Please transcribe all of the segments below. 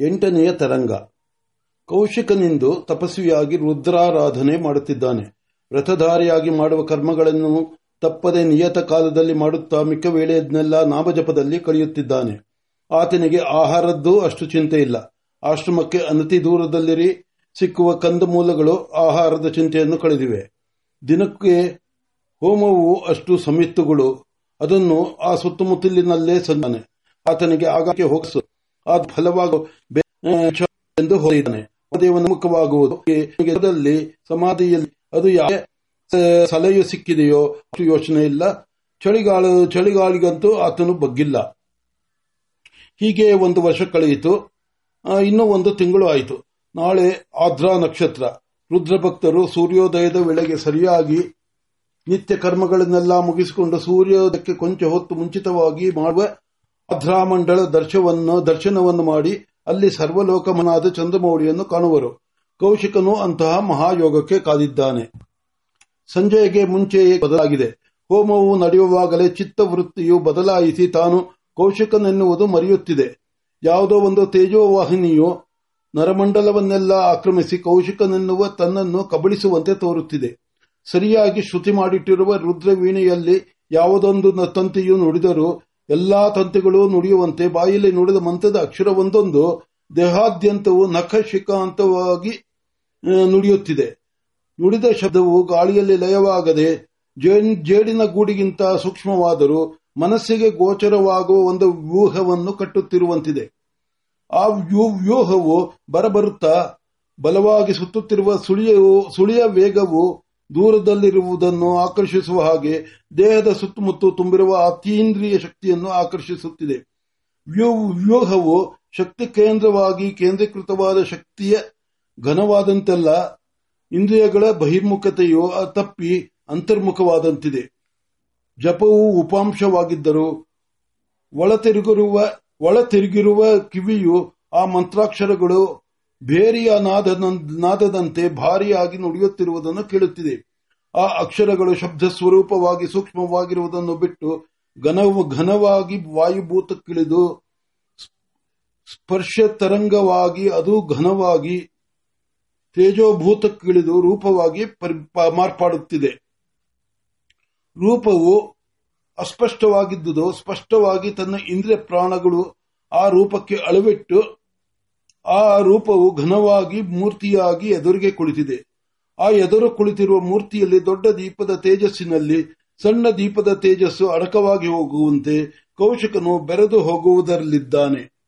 ಎಂಟನೆಯ ತರಂಗ. ಕೌಶಿಕನಿಂದು ತಪಸ್ವಿಯಾಗಿ ರುದ್ರಾರಾಧನೆ ಮಾಡುತ್ತಿದ್ದಾನೆ. ವ್ರತಧಾರಿಯಾಗಿ ಮಾಡುವ ಕರ್ಮಗಳನ್ನು ತಪ್ಪದೆ ನಿಯತ ಕಾಲದಲ್ಲಿ ಮಾಡುತ್ತಾ ಮಿಕ್ಕ ವೇಳೆಯನ್ನೆಲ್ಲ ನಾಮಜಪದಲ್ಲಿ ಕಳೆಯುತ್ತಿದ್ದಾನೆ. ಆತನಿಗೆ ಆಹಾರದ್ದು ಅಷ್ಟು ಚಿಂತೆ ಇಲ್ಲ. ಆಶ್ರಮಕ್ಕೆ ಅನತಿ ದೂರದಲ್ಲಿರಿ, ಸಿಕ್ಕುವ ಕಂದಮೂಲಗಳು ಆಹಾರದ ಚಿಂತೆಯನ್ನು ಕಳೆದಿವೆ. ದಿನಕ್ಕೆ ಹೋಮವು ಅಷ್ಟು ಸಮಿತ್ತುಗಳು ಅದನ್ನು ಆ ಸುತ್ತಮುತ್ತಲಿನಲ್ಲೇ ಸಂದಾನೆ ಆತನಿಗೆ ಆಗಾಗ್ಗೆ ಹೋಗಿಸು. ಆ ಫಲವಾಗುವುದು ದೇವನ ಮುಖವಾಗುವುದು. ಸಮಾಧಿಯಲ್ಲಿ ಅದು ಯಾವ ಸಲಹೆಯು ಸಿಕ್ಕಿದೆಯೋ ಅಷ್ಟು ಯೋಚನೆ ಇಲ್ಲ. ಚಳಿಗಾಲ ಚಳಿಗಾಲಿಗಂತೂ ಆತನು ಬಗ್ಗಿಲ್ಲ. ಹೀಗೆ ಒಂದು ವರ್ಷ ಕಳೆಯಿತು. ಇನ್ನೂ ಒಂದು ತಿಂಗಳು ಆಯಿತು. ನಾಳೆ ಆದ್ರಾ ನಕ್ಷತ್ರ. ರುದ್ರಭಕ್ತರು ಸೂರ್ಯೋದಯದ ವೇಳೆಗೆ ಸರಿಯಾಗಿ ನಿತ್ಯ ಕರ್ಮಗಳನ್ನೆಲ್ಲ ಮುಗಿಸಿಕೊಂಡು ಸೂರ್ಯೋದಯಕ್ಕೆ ಕೊಂಚ ಹೊತ್ತು ಮುಂಚಿತವಾಗಿ ಮಾಡುವ ಆಧ್ರಾಮಂಡಳ ದರ್ಶವನ್ನು ದರ್ಶನವನ್ನು ಮಾಡಿ ಅಲ್ಲಿ ಸರ್ವಲೋಕಮನಾದ ಚಂದ್ರಮೌಳಿಯನ್ನು ಕಾಣುವರು. ಕೌಶಿಕನು ಅಂತಹ ಮಹಾಯೋಗಕ್ಕೆ ಕಾದಿದ್ದಾನೆ. ಸಂಜೆಗೆ ಮುಂಚೆಯೇ ಬದಲಾಗಿದೆ. ಹೋಮವು ನಡೆಯುವಾಗಲೇ ಚಿತ್ತವೃತ್ತಿಯು ಬದಲಾಯಿಸಿ ತಾನು ಕೌಶಿಕನೆನ್ನುವುದು ಮರೆಯುತ್ತಿದೆ. ಯಾವುದೋ ಒಂದು ತೇಜೋವಾಹಿನಿಯು ನರಮಂಡಲವನ್ನೆಲ್ಲ ಆಕ್ರಮಿಸಿ ಕೌಶಿಕನೆನ್ನುವ ತನ್ನನ್ನು ಕಬಳಿಸುವಂತೆ ತೋರುತ್ತಿದೆ. ಸರಿಯಾಗಿ ಶ್ರುತಿ ಮಾಡಿಟ್ಟಿರುವ ರುದ್ರವೀಣೆಯಲ್ಲಿ ಯಾವುದೊಂದು ತಂತಿಯು ನುಡಿದರೂ ಎಲ್ಲಾ ತಂತಿಗಳು ನುಡಿಯುವಂತೆ, ಬಾಯಲ್ಲಿ ನುಡಿದ ಮಂತ್ರದ ಅಕ್ಷರವೊಂದೊಂದು ದೇಹಾದ್ಯಂತವು ನಖ ಶಿಕಾಂತವಾಗಿ ನುಡಿಯುತ್ತಿದೆ. ನುಡಿದ ಶಬ್ದವು ಗಾಳಿಯಲ್ಲಿ ಲಯವಾಗದೆ ಜೇಡಿನ ಗೂಡಿಗಿಂತ ಸೂಕ್ಷ್ಮವಾದರೂ ಮನಸ್ಸಿಗೆ ಗೋಚರವಾಗುವ ಒಂದು ವ್ಯೂಹವನ್ನು ಕಟ್ಟುತ್ತಿರುವಂತಿದೆ. ಆ ವ್ಯೂಹವು ಬರಬರುತ್ತಾ, ಬಲವಾಗಿ ಸುತ್ತುತ್ತಿರುವ ಸುಳಿಯ ವೇಗವು ದೂರದಲ್ಲಿರುವುದನ್ನು ಆಕರ್ಷಿಸುವ ಹಾಗೆ ದೇಹದ ಸುತ್ತಮುತ್ತ ತುಂಬಿರುವ ಅತೀಂದ್ರಿಯ ಶಕ್ತಿಯನ್ನು ಆಕರ್ಷಿಸುತ್ತಿದೆ. ವ್ಯೂಹವು ಶಕ್ತಿ ಕೇಂದ್ರವಾಗಿ ಕೇಂದ್ರೀಕೃತವಾದ ಶಕ್ತಿಯ ಘನವಾದಂತೆಲ್ಲ ಇಂದ್ರಿಯಗಳ ಬಹಿರ್ಮುಖತೆಯು ತಪ್ಪಿ ಅಂತರ್ಮುಖವಾದಂತಿದೆ. ಜಪವು ಉಪಾಂಶವಾಗಿದ್ದರೂ ಒಳತಿರುಗಿರುವ ಒಳತಿರುಗಿರುವ ಕಿವಿಯು ಆ ಮಂತ್ರಾಕ್ಷರಗಳು ಬೇರಿಯ ನಾದದಂತೆ ಭಾರಿಯಾಗಿ ನುಡಿಯುತ್ತಿರುವುದನ್ನು ಕೇಳುತ್ತಿದೆ. ಆ ಅಕ್ಷರಗಳು ಶಬ್ದ ಸ್ವರೂಪವಾಗಿ ಸೂಕ್ಷ್ಮವಾಗಿರುವುದನ್ನು ಬಿಟ್ಟು ಘನವಾಗಿ ವಾಯುಭೂತಕ್ಕಿಳಿದು ಸ್ಪರ್ಶ ತರಂಗವಾಗಿ ಅದು ಘನವಾಗಿ ತೇಜೋಭೂತಕ್ಕಿಳಿದು ರೂಪವಾಗಿ ಮಾರ್ಪಾಡುತ್ತಿದೆ. ರೂಪವು ಅಸ್ಪಷ್ಟವಾಗಿದ್ದುದು, ಸ್ಪಷ್ಟವಾಗಿ ತನ್ನ ಇಂದ್ರಿಯ ಪ್ರಾಣಗಳು ಆ ರೂಪಕ್ಕೆ ಅಳವಿಟ್ಟು ಆ ರೂಪವು ಘನವಾಗಿ ಮೂರ್ತಿಯಾಗಿ ಎದುರಿಗೆ ಕುಳಿತಿದೆ. ಆ ಎದುರು ಕುಳಿತಿರುವ ಮೂರ್ತಿಯಲ್ಲಿ ದೊಡ್ಡ ದೀಪದ ತೇಜಸ್ಸಿನಲ್ಲಿ ಸಣ್ಣ ದೀಪದ ತೇಜಸ್ಸು ಅಡಕವಾಗಿ ಹೋಗುವಂತೆ ಕೌಶಿಕನು ಬೆರೆದು ಹೋಗುವುದರಲ್ಲಿದ್ದಾನೆ.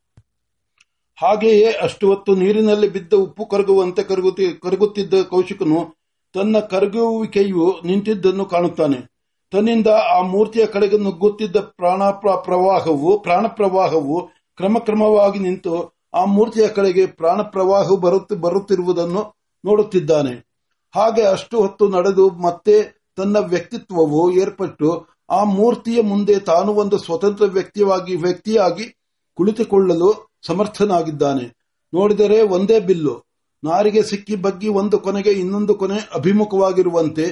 ಹಾಗೆಯೇ ಅಷ್ಟು ಹೊತ್ತು ನೀರಿನಲ್ಲಿ ಬಿದ್ದ ಉಪ್ಪು ಕರಗುವಂತೆ ಕರಗುತ್ತಿದ್ದ ಕೌಶಿಕನು ತನ್ನ ಕರಗುವಿಕೆಯು ನಿಂತಿದ್ದನ್ನು ಕಾಣುತ್ತಾನೆ. ತನ್ನಿಂದ ಆ ಮೂರ್ತಿಯ ಕಡೆಗೆ ನುಗ್ಗುತ್ತಿದ್ದ ಪ್ರಾಣ ಪ್ರವಾಹವು ಪ್ರಾಣ ಪ್ರವಾಹವು ಕ್ರಮಕ್ರಮವಾಗಿ ನಿಂತು ಆ ಮೂರ್ತಿಯ ಕಡೆಗೆ ಪ್ರಾಣ ಪ್ರವಾಹ ಬರುತ್ತಿರುವುದನ್ನು ನೋಡುತ್ತಿದ್ದಾನೆ. ಹಾಗೆ ಅಷ್ಟು ಹೊತ್ತು ನಡೆದು ಮತ್ತೆ ತನ್ನ ವ್ಯಕ್ತಿತ್ವವು ಏರ್ಪಟ್ಟು ಆ ಮೂರ್ತಿಯ ಮುಂದೆ ತಾನು ಒಂದು ಸ್ವತಂತ್ರ ವ್ಯಕ್ತಿಯಾಗಿ ವ್ಯಕ್ತಿಯಾಗಿ ಕುಳಿತುಕೊಳ್ಳಲು ಸಮರ್ಥನಾಗಿದ್ದಾನೆ. ನೋಡಿದರೆ ಒಂದೇ ಬಿಲ್ಲು. ನಾರಿಗೆ ಸಿಕ್ಕಿ ಬಗ್ಗಿ ಒಂದು ಕೊನೆಗೆ ಇನ್ನೊಂದು ಕೊನೆ ಅಭಿಮುಖವಾಗಿರುವಂತೆ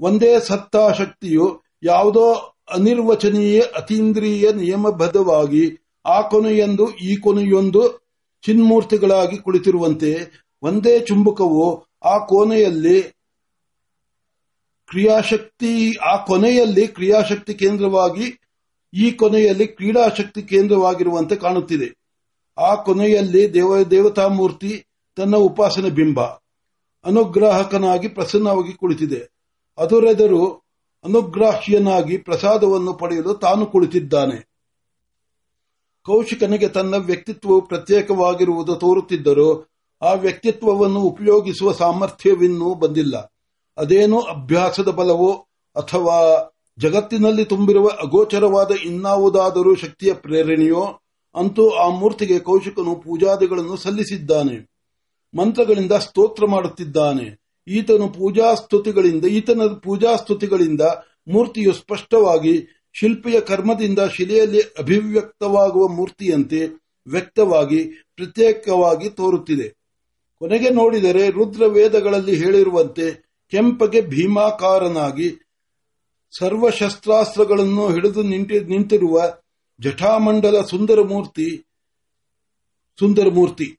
ಒಂದೇ ಸತ್ತಾ ಶಕ್ತಿಯು ಯಾವುದೋ ಅನಿರ್ವಚನೀಯ ಅತೀಂದ್ರಿಯ ನಿಯಮಬದ್ಧವಾಗಿ ಆ ಕೊನೆಯೊಂದು ಈ ಕೊನೆಯೊಂದು ಚಿನ್ಮೂರ್ತಿಗಳಾಗಿ ಕುಳಿತಿರುವಂತೆ ಒಂದೇ ಚುಂಬಕವು ಆ ಕೋನೆಯಲ್ಲಿ ಕ್ರಿಯಾಶಕ್ತಿ, ಆ ಕೊನೆಯಲ್ಲಿ ಕ್ರಿಯಾಶಕ್ತಿ ಕೇಂದ್ರವಾಗಿ, ಈ ಕೊನೆಯಲ್ಲಿ ಕ್ರೀಡಾಶಕ್ತಿ ಕೇಂದ್ರವಾಗಿರುವಂತೆ ಕಾಣುತ್ತಿದೆ. ಆ ಕೊನೆಯಲ್ಲಿ ದೇವ ದೇವತಾ ಮೂರ್ತಿ ತನ್ನ ಉಪಾಸನೆ ಬಿಂಬ, ಅನುಗ್ರಾಹಕನಾಗಿ ಪ್ರಸನ್ನವಾಗಿ ಕುಳಿತಿದೆ. ಅದರೆದರು ಅನುಗ್ರಾಹ್ಯನಾಗಿ ಪ್ರಸಾದವನ್ನು ಪಡೆಯಲು ತಾನು ಕುಳಿತಿದ್ದಾನೆ. ಕೌಶಿಕನಿಗೆ ತನ್ನ ವ್ಯಕ್ತಿತ್ವವು ಪ್ರತ್ಯೇಕವಾಗಿರುವುದು ತೋರುತ್ತಿದ್ದರೂ ಆ ವ್ಯಕ್ತಿತ್ವವನ್ನು ಉಪಯೋಗಿಸುವ ಸಾಮರ್ಥ್ಯವಿನ್ನೂ ಬಂದಿಲ್ಲ. ಅದೇನೋ ಅಭ್ಯಾಸದ ಬಲವೋ ಅಥವಾ ಜಗತ್ತಿನಲ್ಲಿ ತುಂಬಿರುವ ಅಗೋಚರವಾದ ಇನ್ನಾವುದಾದರೂ ಶಕ್ತಿಯ ಪ್ರೇರಣೆಯೋ ಅಂತೂ ಆ ಮೂರ್ತಿಗೆ ಕೌಶಿಕನು ಪೂಜಾದಿಗಳನ್ನು ಸಲ್ಲಿಸಿದ್ದಾನೆ. ಮಂತ್ರಗಳಿಂದ ಸ್ತೋತ್ರ ಮಾಡುತ್ತಿದ್ದಾನೆ. ಈತನು ಪೂಜಾಸ್ತುತಿಗಳಿಂದ ಈತನ ಪೂಜಾ ಸ್ತುತಿಗಳಿಂದ ಮೂರ್ತಿಯು ಸ್ಪಷ್ಟವಾಗಿ ಶಿಲ್ಪಿಯ ಕರ್ಮದಿಂದ ಶಿಲೆಯಲ್ಲಿ ಅಭಿವ್ಯಕ್ತವಾಗುವ ಮೂರ್ತಿಯಂತೆ ವ್ಯಕ್ತವಾಗಿ ಪ್ರತ್ಯೇಕವಾಗಿ ತೋರುತ್ತಿದೆ. ಕೊನೆಗೆ ನೋಡಿದರೆ ರುದ್ರ ವೇದಗಳಲ್ಲಿ ಹೇಳಿರುವಂತೆ ಕೆಂಪಗೆ ಭೀಮಾಕಾರನಾಗಿ ಸರ್ವಶಸ್ತ್ರಾಸ್ತ್ರಗಳನ್ನು ಹಿಡಿದು ನಿಂತಿರುವ ಜಠಾಮಂಡಲ ಸುಂದರ ಮೂರ್ತಿ ಸುಂದರಮೂರ್ತಿ,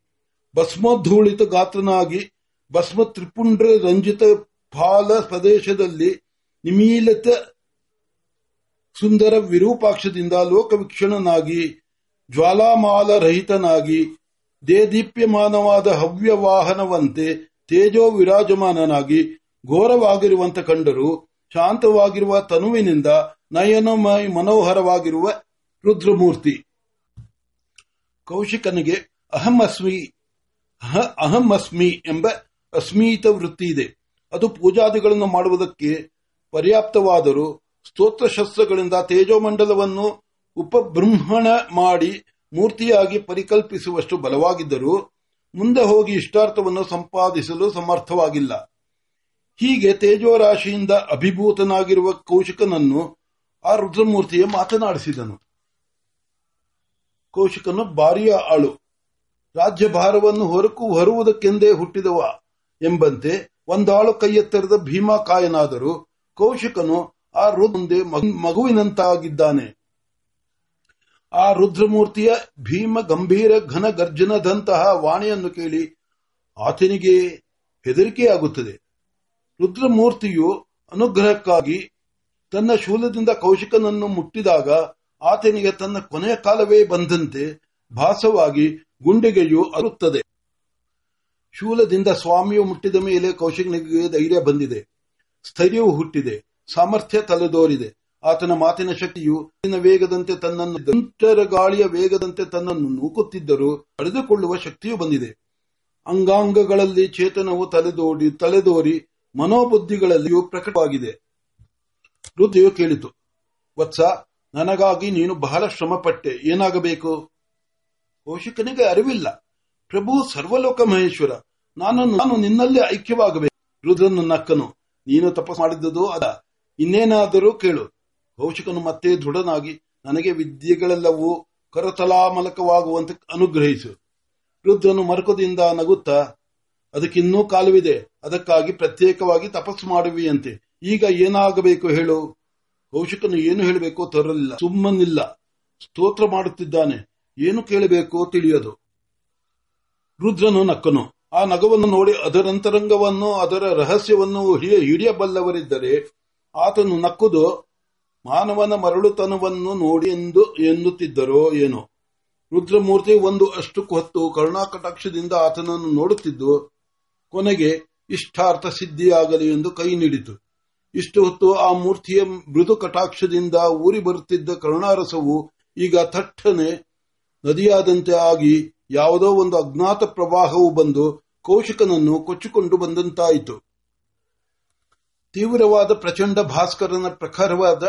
ಭಸ್ಮೋದ್ಧೂಳಿತ ಗಾತ್ರನಾಗಿ ಭಸ್ಮ ತ್ರಿಪುಂಡ್ರ ರಂಜಿತ ಫಾಲ ಪ್ರದೇಶದಲ್ಲಿ ನಿಮೀಲತ ಸುಂದರ ವಿರೂಪಾಕ್ಷದಿಂದ ಲೋಕವೀಕ್ಷಣನಾಗಿ ಜ್ವಾಲಾಮಾಲ ರಹಿತನಾಗಿ ದೇದೀಪ್ಯಮಾನವಾದ ಹವ್ಯವಾಹನವಂತೆ ತೇಜೋ ವಿರಾಜಮಾನನಾಗಿ ಘೋರವಾಗಿರುವಂತ ಕಂಡರು, ಶಾಂತವಾಗಿರುವ ತನುವಿನಿಂದ ನಯನಮಯ ಮನೋಹರವಾಗಿರುವ ರುದ್ರಮೂರ್ತಿ. ಕೌಶಿಕನಿಗೆ ಅಹಮಸ್ಮಿ ಅಹಮಸ್ಮಿ ಎಂಬ ಅಸ್ಮೀತ ವೃತ್ತಿ ಇದೆ. ಅದು ಪೂಜಾದಿಗಳನ್ನು ಮಾಡುವುದಕ್ಕೆ ಪರ್ಯಾಪ್ತವಾದರೂ ಸ್ತೋತ್ರ ಶಸ್ತ್ರಗಳಿಂದ ತೇಜೋಮಂಡಲವನ್ನು ಉಪಬೃಂಹಣ ಮಾಡಿ ಮೂರ್ತಿಯಾಗಿ ಪರಿಕಲ್ಪಿಸುವಷ್ಟು ಬಲವಾಗಿದ್ದರೂ ಮುಂದೆ ಹೋಗಿ ಇಷ್ಟಾರ್ಥವನ್ನು ಸಂಪಾದಿಸಲು ಸಮರ್ಥವಾಗಿಲ್ಲ. ಹೀಗೆ ತೇಜೋರಾಶಿಯಿಂದ ಅಭಿಭೂತನಾಗಿರುವ ಕೌಶಿಕನನ್ನು ಆ ರುದ್ರಮೂರ್ತಿಯೇ ಮಾತನಾಡಿಸಿದನು. ಕೌಶಿಕನು ಬಾರಿಯ ಆಳು. ರಾಜ್ಯಭಾರವನ್ನು ಹೊರಕು ಹೊರುವುದಕ್ಕೆಂದೇ ಹುಟ್ಟಿದವ ಎಂಬಂತೆ ಒಂದಾಳು ಕೈಯೆತ್ತರದ ಭೀಮಾಕಾಯನಾದರೂ ಕೌಶಿಕನು ಆ ರುದ್ರಮುಂದೆ ಮಗುವಿನಂತಾಗಿದ್ದಾನೆ. ಆ ರುದ್ರಮೂರ್ತಿಯ ಭೀಮ ಗಂಭೀರ ಘನ ಗರ್ಜನದಂತಹ ವಾಣಿಯನ್ನು ಕೇಳಿ ಆತನಿಗೆ ಹೆದರಿಕೆಯಾಗುತ್ತದೆ. ರುದ್ರಮೂರ್ತಿಯು ಅನುಗ್ರಹಕ್ಕಾಗಿ ತನ್ನ ಶೂಲದಿಂದ ಕೌಶಿಕನನ್ನು ಮುಟ್ಟಿದಾಗ ಆತನಿಗೆ ತನ್ನ ಕೊನೆಯ ಕಾಲವೇ ಬಂದಂತೆ ಭಾಸವಾಗಿ ಗುಂಡಿಗೆಯು ಅರುತ್ತದೆ. ಶೂಲದಿಂದ ಸ್ವಾಮಿಯು ಮುಟ್ಟಿದ ಮೇಲೆ ಕೌಶಿಕನಿಗೆ ಧೈರ್ಯ ಬಂದಿದೆ. ಸ್ಥೈರ್ಯವು ಹುಟ್ಟಿದೆ. ಸಾಮರ್ಥ್ಯ ತಲೆದೋರಿದೆ. ಆತನ ಮಾತಿನ ಶಕ್ತಿಯು ವೇಗದಂತೆ ತನ್ನನ್ನು ಗಾಳಿಯ ವೇಗದಂತೆ ತನ್ನನ್ನು ನೂಕುತ್ತಿದ್ದರೂ ಕಳೆದುಕೊಳ್ಳುವ ಶಕ್ತಿಯು ಬಂದಿದೆ. ಅಂಗಾಂಗಗಳಲ್ಲಿ ಚೇತನವು ತಲೆದೋಡಿ, ತಲೆದೋರಿ ಮನೋಬುದ್ಧಿಗಳಲ್ಲಿಯೂ ಪ್ರಕಟವಾಗಿದೆ. ರುದ್ರಯು ಕೇಳಿತು, ವತ್ಸ, ನನಗಾಗಿ ನೀನು ಬಹಳ ಶ್ರಮಪಟ್ಟೆ, ಏನಾಗಬೇಕು? ಕೌಶಿಕನಿಗೆ ಅರಿವಿಲ್ಲ. ಪ್ರಭು ಸರ್ವಲೋಕ ಮಹೇಶ್ವರ ನಾನು ನಾನು ನಿನ್ನಲ್ಲಿ ಐಕ್ಯವಾಗಬೇಕು. ರುದ್ರನ ನಕ್ಕನು, ನೀನು ತಪಸ್ ಮಾಡಿದ್ದುದು ಅದ. ಇನ್ನೇನಾದರೂ ಕೇಳು. ಕೌಶಿಕನು ಮತ್ತೆ ದೃಢನಾಗಿ ನನಗೆ ವಿದ್ಯೆಗಳೆಲ್ಲವೂ ಕರತಲಾಮಲಕವಾಗುವಂತೆ ಅನುಗ್ರಹಿಸು. ರುದ್ರನು ಮರಕದಿಂದ ನಗುತ್ತಾ, ಅದಕ್ಕಿನ್ನೂ ಕಾಲವಿದೆ, ಅದಕ್ಕಾಗಿ ಪ್ರತ್ಯೇಕವಾಗಿ ತಪಸ್ಸು ಮಾಡುವಿಯಂತೆ. ಈಗ ಏನಾಗಬೇಕು ಹೇಳು? ಕೌಶಿಕನು ಏನು ಹೇಳಬೇಕೋ ತರಲಿಲ್ಲ. ಸುಮ್ಮನಿಲ್ಲ. ಸ್ತೋತ್ರ ಮಾಡುತ್ತಿದ್ದಾನೆ. ಏನು ಕೇಳಬೇಕು ತಿಳಿಯದು. ರುದ್ರನು ನಕ್ಕನು. ಆ ನಗವನ್ನು ನೋಡಿ ಅದರಂತರಂಗವನ್ನು ಅದರ ರಹಸ್ಯವನ್ನು ಹಿಡಿಯಬಲ್ಲವರಿದ್ದರೆ ಆತನು ನಕ್ಕುದು ಮಾನವನ ಮರಳುತನವನ್ನು ನೋಡಿ ಎಂದು ಎನ್ನುತ್ತಿದ್ದರೋ ಏನೋ. ರುದ್ರಮೂರ್ತಿ ಒಂದು ಅಷ್ಟು ಹೊತ್ತು ಕರುಣಾಕಟಾಕ್ಷದಿಂದ ಆತನನ್ನು ನೋಡುತ್ತಿದ್ದು, ಕೊನೆಗೆ ಇಷ್ಟಾರ್ಥ ಸಿದ್ಧಿಯಾಗಲಿ ಎಂದು ಕೈ ನೀಡಿತು. ಇಷ್ಟು ಹೊತ್ತು ಆ ಮೂರ್ತಿಯ ಮೃದು ಕಟಾಕ್ಷದಿಂದ ಊರಿ ಬರುತ್ತಿದ್ದ ಕರುಣಾರಸವು ಈಗ ಥಟ್ಟನೆ ನದಿಯಾದಂತೆ ಆಗಿ ಯಾವುದೋ ಒಂದು ಅಜ್ಞಾತ ಪ್ರವಾಹವು ಬಂದು ಕೌಶಿಕನನ್ನು ಕೊಚ್ಚಿಕೊಂಡು ಬಂದಂತಾಯಿತು. ತೀವ್ರವಾದ ಪ್ರಚಂಡ ಭಾಸ್ಕರನ ಪ್ರಖರವಾದ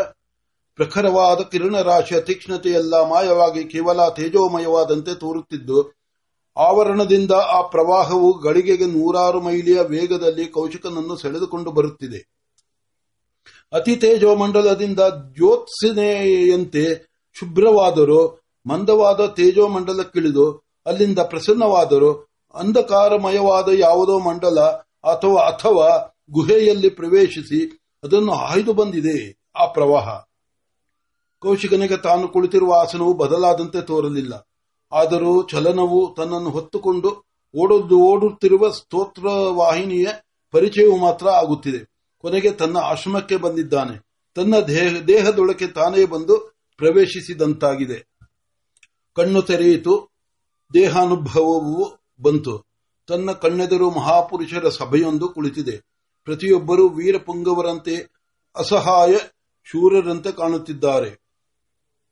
ಪ್ರಖರವಾದ ಕಿರಣರಾಶಿಯ ತೀಕ್ಷ್ಣತೆಯೆಲ್ಲ ಮಾಯವಾಗಿ ಕೇವಲ ತೇಜೋಮಯವಾದಂತೆ ತೋರುತ್ತಿದ್ದು, ಆವರಣದಿಂದ ಆ ಪ್ರವಾಹವು ಗಳಿಗೆಗೆ ನೂರಾರು ಮೈಲಿಯ ವೇಗದಲ್ಲಿ ಕೌಶಿಕನನ್ನು ಸೆಳೆದುಕೊಂಡು ಬರುತ್ತಿದೆ. ಅತಿ ತೇಜೋಮಂಡಲದಿಂದ ಜ್ಯೋತ್ಸನೆಯಂತೆ ಶುಭ್ರವಾದರೂ, ಮಂದವಾದ ತೇಜೋಮಂಡಲಕ್ಕಿಳಿದು, ಅಲ್ಲಿಂದ ಪ್ರಸನ್ನವಾದರೂ, ಅಂಧಕಾರಮಯವಾದ ಯಾವುದೋ ಮಂಡಲ ಅಥವಾ ಅಥವಾ ಗುಹೆಯಲ್ಲಿ ಪ್ರವೇಶಿಸಿ ಅದನ್ನು ಹಾಯ್ದು ಬಂದಿದೆ ಆ ಪ್ರವಾಹ. ಕೌಶಿಕನಿಗೆ ತಾನು ಕುಳಿತಿರುವ ಆಸನವು ಬದಲಾದಂತೆ ತೋರಲಿಲ್ಲ. ಆದರೂ ಚಲನವು ತನ್ನನ್ನು ಹೊತ್ತುಕೊಂಡು ಓಡೋದು ಓಡುತ್ತಿರುವ ಸ್ತೋತ್ರ ವಾಹಿನಿಯ ಪರಿಚಯವು ಮಾತ್ರ ಆಗುತ್ತಿದೆ. ಕೊನೆಗೆ ತನ್ನ ಆಶ್ರಮಕ್ಕೆ ಬಂದಿದ್ದಾನೆ. ತನ್ನ ದೇಹದೊಳಕ್ಕೆ ತಾನೇ ಬಂದು ಪ್ರವೇಶಿಸಿದಂತಾಗಿದೆ. ಕಣ್ಣು ತೆರೆಯಿತು, ದೇಹಾನುಭವವು ಬಂತು. ತನ್ನ ಕಣ್ಣೆದುರು ಮಹಾಪುರುಷರ ಸಭೆಯೊಂದು ಕುಳಿತಿದೆ. ಪ್ರತಿಯೊಬ್ಬರೂ ವೀರಪುಂಗವರಂತೆ ಅಸಹಾಯ ಶೂರರಂತೆ ಕಾಣುತ್ತಿದ್ದಾರೆ.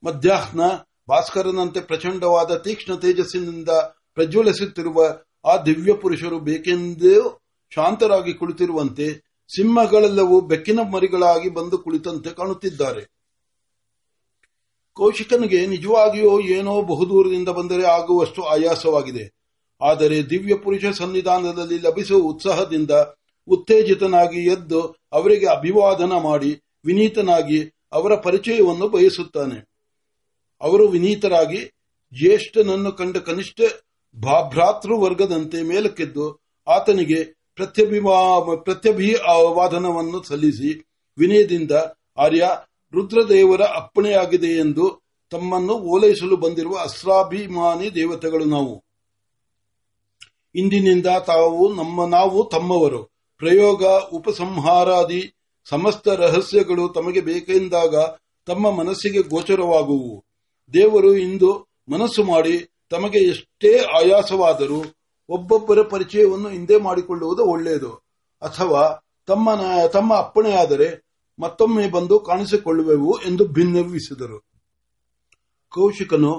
ಮಧ್ಯಾಹ್ನ ಭಾಸ್ಕರನಂತೆ ಪ್ರಚಂಡವಾದ ತೀಕ್ಷ್ಣ ತೇಜಸ್ಸಿನಿಂದ ಪ್ರಜ್ವಲಿಸುತ್ತಿರುವ ಆ ದಿವ್ಯ ಪುರುಷರು ಬೇಕೆಂದೇ ಶಾಂತರಾಗಿ ಕುಳಿತಿರುವಂತೆ ಸಿಂಹಗಳೆಲ್ಲವೂ ಬೆಕ್ಕಿನ ಮರಿಗಳಾಗಿ ಬಂದು ಕುಳಿತಂತೆ ಕಾಣುತ್ತಿದ್ದಾರೆ. ಕೌಶಿಕನಿಗೆ ನಿಜವಾಗಿಯೋ ಏನೋ ಬಹುದೂರದಿಂದ ಬಂದರೆ ಆಗುವಷ್ಟು ಆಯಾಸವಾಗಿದೆ. ಆದರೆ ದಿವ್ಯ ಪುರುಷ ಸನ್ನಿಧಾನದಲ್ಲಿ ಲಭಿಸುವ ಉತ್ಸಾಹದಿಂದ ಉತ್ತೇಜಿತನಾಗಿ ಎದ್ದು ಅವರಿಗೆ ಅಭಿವಾದನ ಮಾಡಿ ವಿನೀತನಾಗಿ ಅವರ ಪರಿಚಯವನ್ನು ಬಯಸುತ್ತಾನೆ. ಅವರು ವಿನೀತರಾಗಿ ಜ್ಯೇಷ್ಠನನ್ನು ಕಂಡ ಕನಿಷ್ಠ ಭ್ರಾತೃ ವರ್ಗದಂತೆ ಮೇಲಕ್ಕೆದ್ದು ಆತನಿಗೆ ಪ್ರತ್ಯಭಿವಾದನವನ್ನು ಸಲ್ಲಿಸಿ ವಿನಯದಿಂದ, ಆರ್ಯ, ರುದ್ರದೇವರ ಅಪ್ಪಣೆಯಾಗಿದೆ ಎಂದು ತಮ್ಮನ್ನು ಓಲೈಸಲು ಬಂದಿರುವ ಅಸ್ರಾಭಿಮಾನಿ ದೇವತೆಗಳು ನಾವು. ಇಂದಿನಿಂದ ತಾವು ನಮ್ಮ, ನಾವು ತಮ್ಮವರು. ಪ್ರಯೋಗ, ಉಪಸಂಹಾರಾದಿ ಸಮಸ್ತ ರಹಸ್ಯಗಳು ತಮಗೆ ಬೇಕೆಂದಾಗ ತಮ್ಮ ಮನಸ್ಸಿಗೆ ಗೋಚರವಾಗುವು. ದೇವರು ಇಂದು ಮನಸ್ಸು ಮಾಡಿ ತಮಗೆ ಎಷ್ಟೇ ಆಯಾಸವಾದರೂ ಒಬ್ಬೊಬ್ಬರ ಪರಿಚಯವನ್ನು ಹಿಂದೆ ಮಾಡಿಕೊಳ್ಳುವುದು ಒಳ್ಳೆಯದು. ಅಥವಾ ತಮ್ಮ ತಮ್ಮ ಅಪ್ಪಣೆಯಾದರೆ ಮತ್ತೊಮ್ಮೆ ಬಂದು ಕಾಣಿಸಿಕೊಳ್ಳುವೆವು ಎಂದು ಭಿನ್ನವಿಸಿದರು ಕೌಶಿಕನು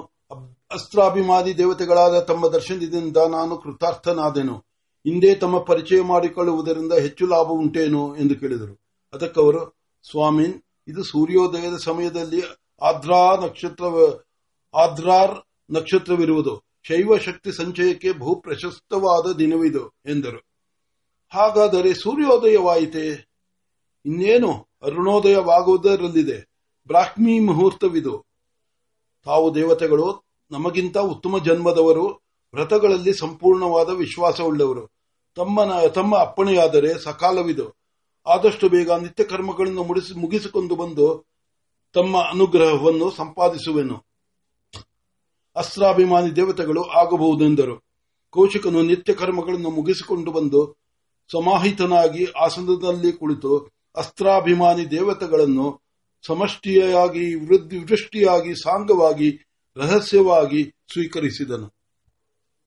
ಅಸ್ತ್ರಾಭಿಮಾನಿ ದೇವತೆಗಳಾದ ತಮ್ಮ ದರ್ಶನದಿಂದ ನಾನು ಕೃತಾರ್ಥನಾದೆನು. ಹಿಂದೆ ತಮ್ಮ ಪರಿಚಯ ಮಾಡಿಕೊಳ್ಳುವುದರಿಂದ ಹೆಚ್ಚು ಲಾಭ ಉಂಟೇನು ಎಂದು ಕೇಳಿದರು. ಅದಕ್ಕವರು ಸ್ವಾಮಿ ಇದು ಸೂರ್ಯೋದಯದ ಸಮಯದಲ್ಲಿ ಆದ್ರಾ ನಕ್ಷತ್ರ ಆದ್ರಾರ್ ನಕ್ಷತ್ರವಿರುವುದು. ಶೈವ ಶಕ್ತಿ ಸಂಚಯಕ್ಕೆ ಬಹು ಪ್ರಶಸ್ತವಾದ ದಿನವಿದು, ಎಂದರು. ಹಾಗಾದರೆ ಸೂರ್ಯೋದಯವಾಯಿತೆ? ಇನ್ನೇನು? ಅರುಣೋದಯವಾಗುವುದರಲ್ಲಿದೆ. ಬ್ರಾಹ್ಮಿ ಮುಹೂರ್ತವಿದು. ತಾವು ದೇವತೆಗಳು, ನಮಗಿಂತ ಉತ್ತಮ ಜನ್ಮದವರು, ವ್ರತಗಳಲ್ಲಿ ಸಂಪೂರ್ಣವಾದ ವಿಶ್ವಾಸವುಳ್ಳವರು. ತಮ್ಮ ತಮ್ಮ ಅಪ್ಪಣೆಯಾದರೆ ಸಕಾಲವಿದು. ಆದಷ್ಟು ಬೇಗ ನಿತ್ಯ ಕರ್ಮಗಳನ್ನು ಮುಗಿಸಿಕೊಂಡು ಬಂದು ತಮ್ಮ ಅನುಗ್ರಹವನ್ನು ಸಂಪಾದಿಸುವೆನು. ಅಸ್ತ್ರಾಭಿಮಾನಿ ದೇವತೆಗಳು ಆಗಬಹುದೆಂದರು. ಕೌಶಿಕನು ನಿತ್ಯ ಕರ್ಮಗಳನ್ನು ಮುಗಿಸಿಕೊಂಡು ಬಂದು ಸಮಾಹಿತನಾಗಿ ಆಸನದಲ್ಲಿ ಕುಳಿತು ಅಸ್ತ್ರಾಭಿಮಾನಿ ದೇವತೆಗಳನ್ನು ಸಮಷ್ಟಿಯಾಗಿ ವೃದ್ಧಿ ವೃಷ್ಟಿಯಾಗಿ ಸಾಂಗವಾಗಿ, ರಹಸ್ಯವಾಗಿ ಸ್ವೀಕರಿಸಿದನು.